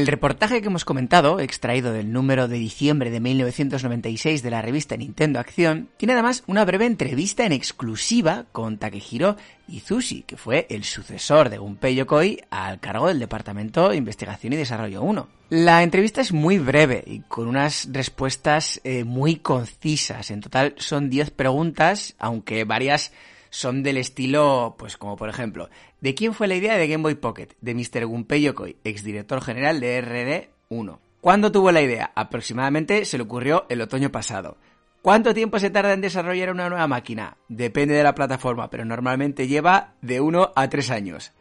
El reportaje que hemos comentado, extraído del número de diciembre de 1996 de la revista Nintendo Acción, tiene además una breve entrevista en exclusiva con Takehiro Izushi, que fue el sucesor de Gunpei Yokoi al cargo del Departamento de Investigación y Desarrollo 1. La entrevista es muy breve y con unas respuestas eh, muy concisas. En total son 10 preguntas, aunque varias son del estilo, pues como por ejemplo, ¿de quién fue la idea de Game Boy Pocket? De Mr. Gunpei Yokoi, exdirector general de RD1. ¿Cuándo tuvo la idea? Aproximadamente se le ocurrió el otoño pasado. ¿Cuánto tiempo se tarda en desarrollar una nueva máquina? Depende de la plataforma, pero normalmente lleva de 1 a 3 años.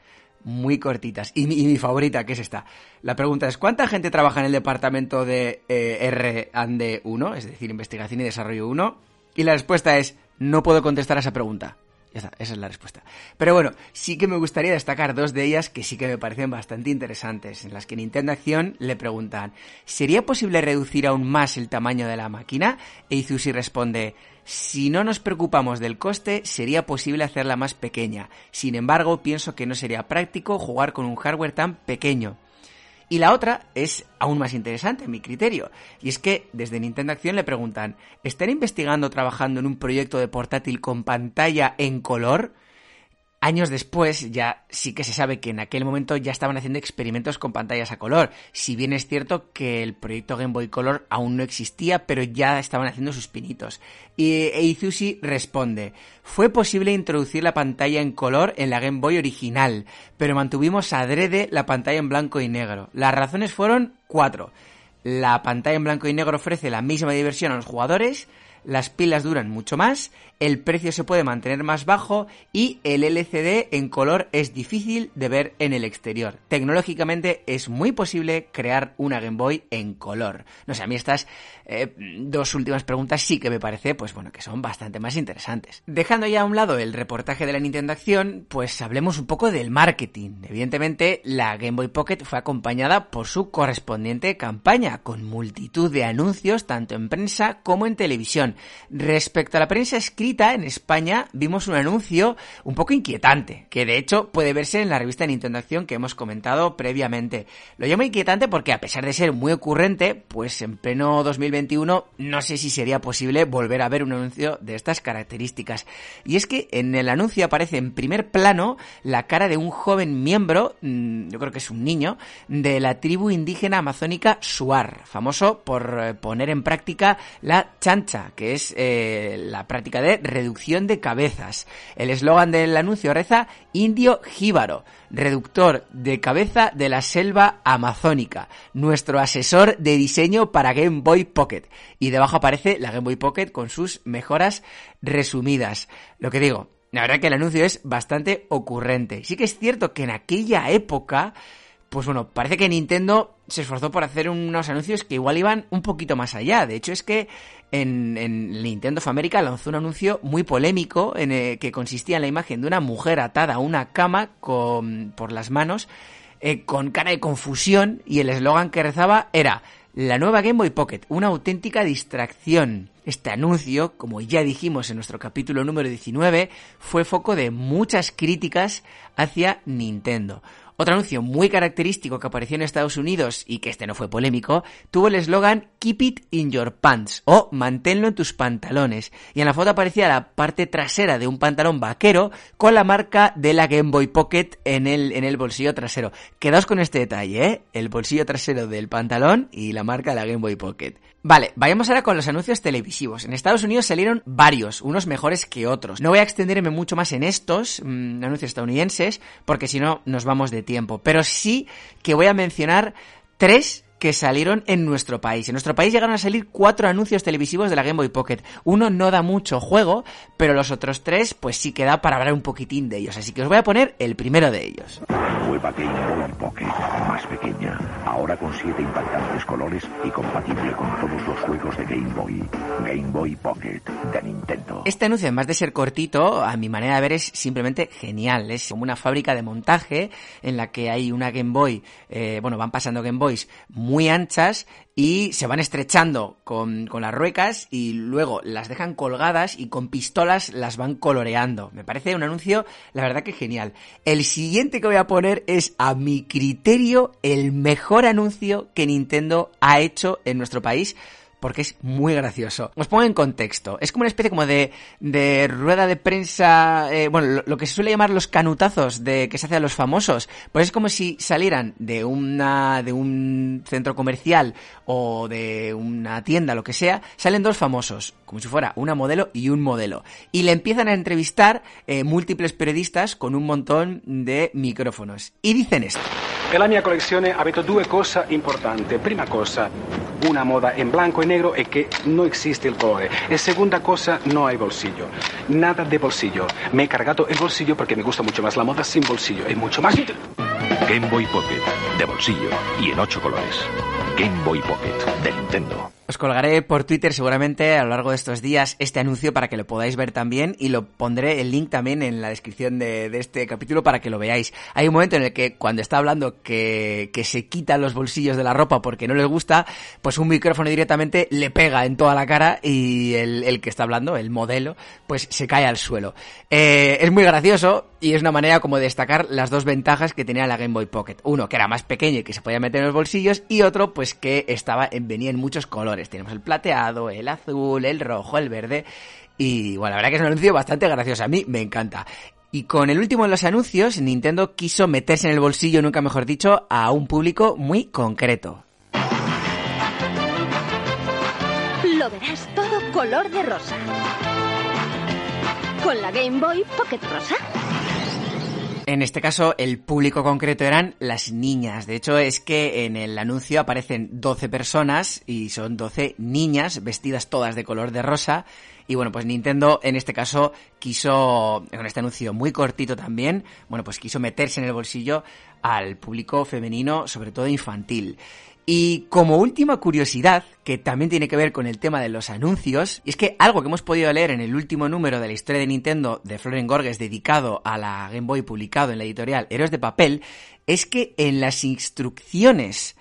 Muy cortitas. Y mi, favorita, que es esta. La pregunta es, ¿cuánta gente trabaja en el departamento de eh, R&D1, es decir, Investigación y Desarrollo 1? Y la respuesta es, no puedo contestar a esa pregunta. Ya está, esa es la respuesta. Pero bueno, sí que me gustaría destacar dos de ellas que sí que me parecen bastante interesantes, en las que Nintendo Acción le preguntan, ¿sería posible reducir aún más el tamaño de la máquina? E Izushi responde, si no nos preocupamos del coste, sería posible hacerla más pequeña. Sin embargo, pienso que no sería práctico jugar con un hardware tan pequeño. Y la otra es aún más interesante, en mi criterio. Y es que desde Nintendo Acción le preguntan, ¿están investigando trabajando en un proyecto de portátil con pantalla en color? Años después ya sí que se sabe que en aquel momento ya estaban haciendo experimentos con pantallas a color, si bien es cierto que el proyecto Game Boy Color aún no existía, pero ya estaban haciendo sus pinitos. Y Eizushi responde, fue posible introducir la pantalla en color en la Game Boy original, pero mantuvimos adrede la pantalla en blanco y negro. Las razones fueron cuatro. La pantalla en blanco y negro ofrece la misma diversión a los jugadores, las pilas duran mucho más, el precio se puede mantener más bajo y el LCD en color es difícil de ver en el exterior. Tecnológicamente es muy posible crear una Game Boy en color. No sé, a mí estas eh, dos últimas preguntas sí que me parece, pues bueno, que son bastante más interesantes. Dejando ya a un lado el reportaje de la Nintendo Acción, pues hablemos un poco del marketing. Evidentemente, la Game Boy Pocket fue acompañada por su correspondiente campaña, con multitud de anuncios tanto en prensa como en televisión. Respecto a la prensa escrita, en España vimos un anuncio un poco inquietante, que de hecho puede verse en la revista Nintendo Acción que hemos comentado previamente. Lo llamo inquietante porque a pesar de ser muy ocurrente, pues en pleno 2021 no sé si sería posible volver a ver un anuncio de estas características. Y es que en el anuncio aparece en primer plano la cara de un joven miembro, mm, yo creo que es un niño, de la tribu indígena amazónica Suar, famoso por eh, poner en práctica la chancha, que es eh, la práctica de reducción de cabezas. El eslogan del anuncio reza Indio Jíbaro, reductor de cabeza de la selva amazónica, nuestro asesor de diseño para Game Boy Pocket. Y debajo aparece la Game Boy Pocket con sus mejoras resumidas. Lo que digo, la verdad que el anuncio es bastante ocurrente. Sí que es cierto que en aquella época, pues bueno, parece que Nintendo se esforzó por hacer unos anuncios que igual iban un poquito más allá. De hecho, es que en, Nintendo of America lanzó un anuncio muy polémico en que consistía en la imagen de una mujer atada a una cama con, por las manos, eh, con cara de confusión, y el eslogan que rezaba era la nueva Game Boy Pocket, una auténtica distracción. Este anuncio, como ya dijimos en nuestro capítulo número 19, fue foco de muchas críticas hacia Nintendo. Otro anuncio muy característico que apareció en Estados Unidos y que este no fue polémico, tuvo el eslogan Keep it in your pants o manténlo en tus pantalones. Y en la foto aparecía la parte trasera de un pantalón vaquero con la marca de la Game Boy Pocket en el, en el bolsillo trasero. Quedaos con este detalle, ¿eh? El bolsillo trasero del pantalón y la marca de la Game Boy Pocket. Vale, vayamos ahora con los anuncios televisivos. En Estados Unidos salieron varios, unos mejores que otros. No voy a extenderme mucho más en estos mm, anuncios estadounidenses, porque si no nos vamos de tiempo. Pero sí que voy a mencionar tres que salieron en nuestro país. En nuestro país llegaron a salir cuatro anuncios televisivos de la Game Boy Pocket. Uno no da mucho juego, pero los otros tres, pues sí que da para hablar un poquitín de ellos. Así que os voy a poner el primero de ellos. Nueva Game Boy Pocket, más pequeña, ahora con siete impactantes colores y compatible con todos los juegos de Game Boy. Game Boy Pocket de Nintendo. Este anuncio, además de ser cortito, a mi manera de ver es simplemente genial. Es como una fábrica de montaje en la que hay una Game Boy, eh, bueno, van pasando Game Boys muy anchas y se van estrechando con, con, las ruecas y luego las dejan colgadas y con pistolas las van coloreando. Me parece un anuncio, la verdad que genial. El siguiente que voy a poner es, a mi criterio, el mejor anuncio que Nintendo ha hecho en nuestro país porque es muy gracioso. Os pongo en contexto. Es como una especie como de, de rueda de prensa, eh, bueno, lo, que se suele llamar los canutazos de que se hace a los famosos. Pues es como si salieran de una, de un centro comercial o de una tienda, lo que sea, salen dos famosos, como si fuera una modelo y un modelo. Y le empiezan a entrevistar eh, múltiples periodistas con un montón de micrófonos. Y dicen esto. En la mia collezione avete due cose importanti. Prima cosa, una moda en blanco e negro e che non esiste il colore. E seconda cosa, no hay bolsillo. Nada de bolsillo. Me he cargado el bolsillo porque me gusta mucho más la moda sin bolsillo. Es mucho más... Game Boy Pocket, de bolsillo y en ocho colores. Game Boy Pocket, de Nintendo. Os colgaré por Twitter seguramente a lo largo de estos días este anuncio para que lo podáis ver también y lo pondré el link también en la descripción de, este capítulo para que lo veáis. Hay un momento en el que cuando está hablando que, que se quitan los bolsillos de la ropa porque no les gusta, pues un micrófono directamente le pega en toda la cara y el, el que está hablando, el modelo, pues se cae al suelo. Eh, es muy gracioso y es una manera como de destacar las dos ventajas que tenía la Game Boy Pocket. Uno, que era más pequeño y que se podía meter en los bolsillos y otro, pues que estaba, venía en muchos colores. Tenemos el plateado, el azul, el rojo, el verde. Y bueno, la verdad que es un anuncio bastante gracioso. A mí me encanta. Y con el último de los anuncios, Nintendo quiso meterse en el bolsillo, nunca mejor dicho, a un público muy concreto. Lo verás todo color de rosa. Con la Game Boy Pocket Rosa. En este caso, el público concreto eran las niñas. De hecho, es que en el anuncio aparecen 12 personas y son 12 niñas vestidas todas de color de rosa. Y bueno, pues Nintendo en este caso quiso, con este anuncio muy cortito también, bueno, pues quiso meterse en el bolsillo al público femenino, sobre todo infantil. Y como última curiosidad, que también tiene que ver con el tema de los anuncios, y es que algo que hemos podido leer en el último número de la historia de Nintendo de Floren Gorges dedicado a la Game Boy publicado en la editorial Héroes de Papel, es que en las instrucciones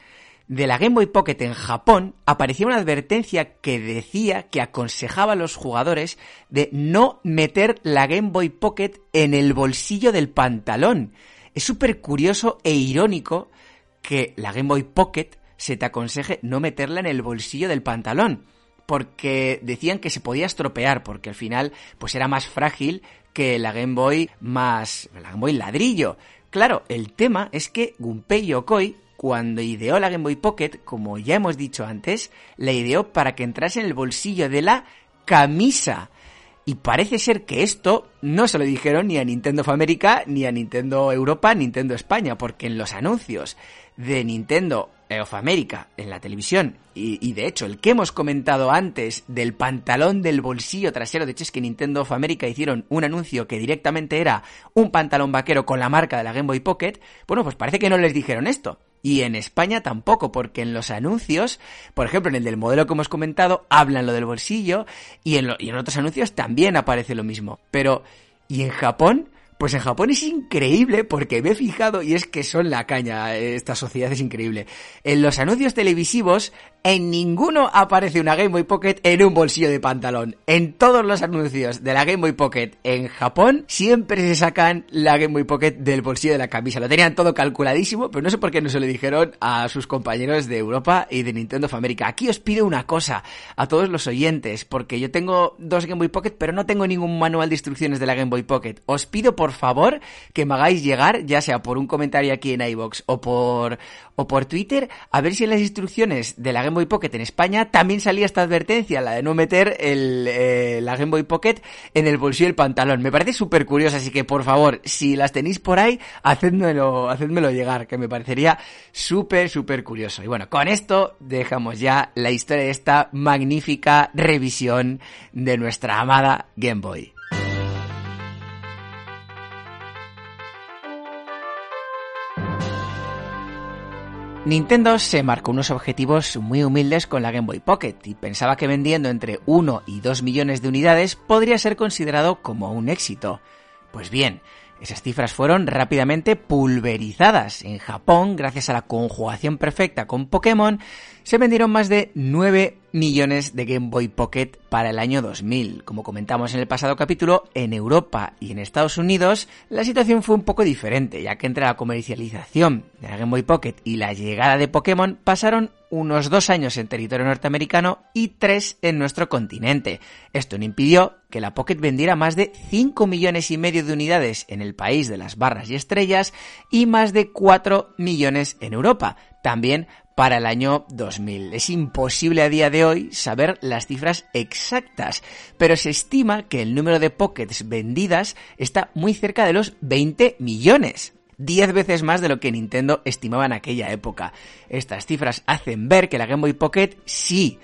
de la Game Boy Pocket en Japón aparecía una advertencia que decía que aconsejaba a los jugadores de no meter la Game Boy Pocket en el bolsillo del pantalón. Es súper curioso e irónico que la Game Boy Pocket se te aconseje no meterla en el bolsillo del pantalón, porque decían que se podía estropear, porque al final pues era más frágil que la Game Boy más la Game Boy ladrillo. Claro, el tema es que Gunpei Yokoi cuando ideó la Game Boy Pocket, como ya hemos dicho antes, la ideó para que entrase en el bolsillo de la camisa. Y parece ser que esto no se lo dijeron ni a Nintendo of America, ni a Nintendo Europa, Nintendo España, porque en los anuncios de Nintendo of America en la televisión y, de hecho el que hemos comentado antes del pantalón del bolsillo trasero, de hecho es que Nintendo of America hicieron un anuncio que directamente era un pantalón vaquero con la marca de la Game Boy Pocket, bueno pues parece que no les dijeron esto. Y en España tampoco, porque en los anuncios, por ejemplo, en el del modelo que hemos comentado, hablan lo del bolsillo y en, y en otros anuncios también aparece lo mismo. Pero, ¿y en Japón? Pues en Japón es increíble porque me he fijado y es que son la caña, esta sociedad es increíble. En los anuncios televisivos en ninguno aparece una Game Boy Pocket en un bolsillo de pantalón. En todos los anuncios de la Game Boy Pocket en Japón siempre se sacan la Game Boy Pocket del bolsillo de la camisa. Lo tenían todo calculadísimo, pero no sé por qué no se lo dijeron a sus compañeros de Europa y de Nintendo of America. Aquí os pido una cosa a todos los oyentes, porque yo tengo dos Game Boy Pocket, pero no tengo ningún manual de instrucciones de la Game Boy Pocket. Os pido por favor que me hagáis llegar, ya sea por un comentario aquí en iBox o por o por Twitter, a ver si en las instrucciones de la Game Boy Pocket en España también salía esta advertencia, la de no meter el, eh, la Game Boy Pocket en el bolsillo del pantalón. Me parece súper curioso, así que por favor, si las tenéis por ahí, hacedmelo, hacedmelo llegar, que me parecería súper, súper curioso. Y bueno, con esto dejamos ya la historia de esta magnífica revisión de nuestra amada Game Boy. Nintendo se marcó unos objetivos muy humildes con la Game Boy Pocket y pensaba que vendiendo entre 1 y 2 millones de unidades podría ser considerado como un éxito. Pues bien, esas cifras fueron rápidamente pulverizadas. En Japón, gracias a la conjugación perfecta con Pokémon, se vendieron más de 9 millones de Game Boy Pocket para el año 2000. Como comentamos en el pasado capítulo, en Europa y en Estados Unidos la situación fue un poco diferente, ya que entre la comercialización de la Game Boy Pocket y la llegada de Pokémon pasaron unos dos años en territorio norteamericano y tres en nuestro continente. Esto no impidió que la Pocket vendiera más de 5 millones y medio de unidades en el país de las barras y estrellas y más de 4 millones en Europa. También para el año 2000. Es imposible a día de hoy saber las cifras exactas, pero se estima que el número de pockets vendidas está muy cerca de los 20 millones. 10 veces más de lo que Nintendo estimaba en aquella época. Estas cifras hacen ver que la Game Boy Pocket sí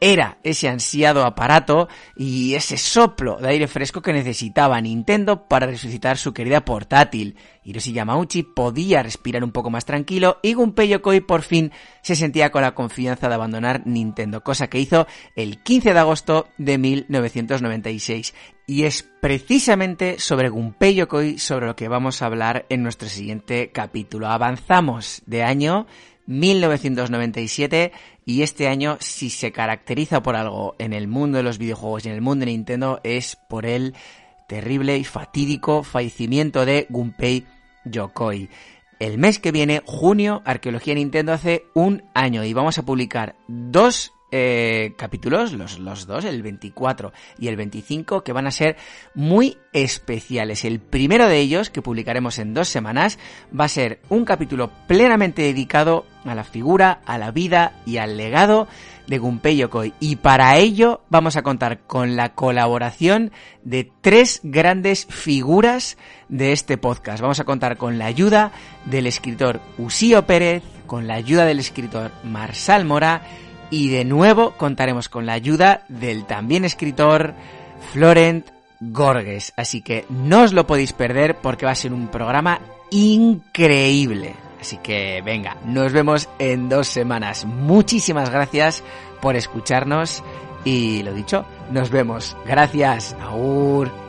era ese ansiado aparato y ese soplo de aire fresco que necesitaba Nintendo para resucitar su querida portátil. Hiroshi Yamauchi podía respirar un poco más tranquilo y Gunpei Yokoi por fin se sentía con la confianza de abandonar Nintendo, cosa que hizo el 15 de agosto de 1996. Y es precisamente sobre Gunpei Yokoi sobre lo que vamos a hablar en nuestro siguiente capítulo. Avanzamos de año 1997 y este año si se caracteriza por algo en el mundo de los videojuegos y en el mundo de Nintendo es por el terrible y fatídico fallecimiento de Gunpei Yokoi. El mes que viene, junio, Arqueología Nintendo hace un año y vamos a publicar dos eh, capítulos, los, los dos, el 24 y el 25, que van a ser muy especiales. El primero de ellos, que publicaremos en dos semanas, va a ser un capítulo plenamente dedicado a la figura, a la vida y al legado de Gunpei Yokoi. Y para ello vamos a contar con la colaboración de tres grandes figuras de este podcast. Vamos a contar con la ayuda del escritor Usío Pérez, con la ayuda del escritor Marsal Mora y de nuevo contaremos con la ayuda del también escritor Florent Gorges. Así que no os lo podéis perder porque va a ser un programa increíble. Así que venga, nos vemos en dos semanas. Muchísimas gracias por escucharnos y lo dicho, nos vemos. Gracias. Aur.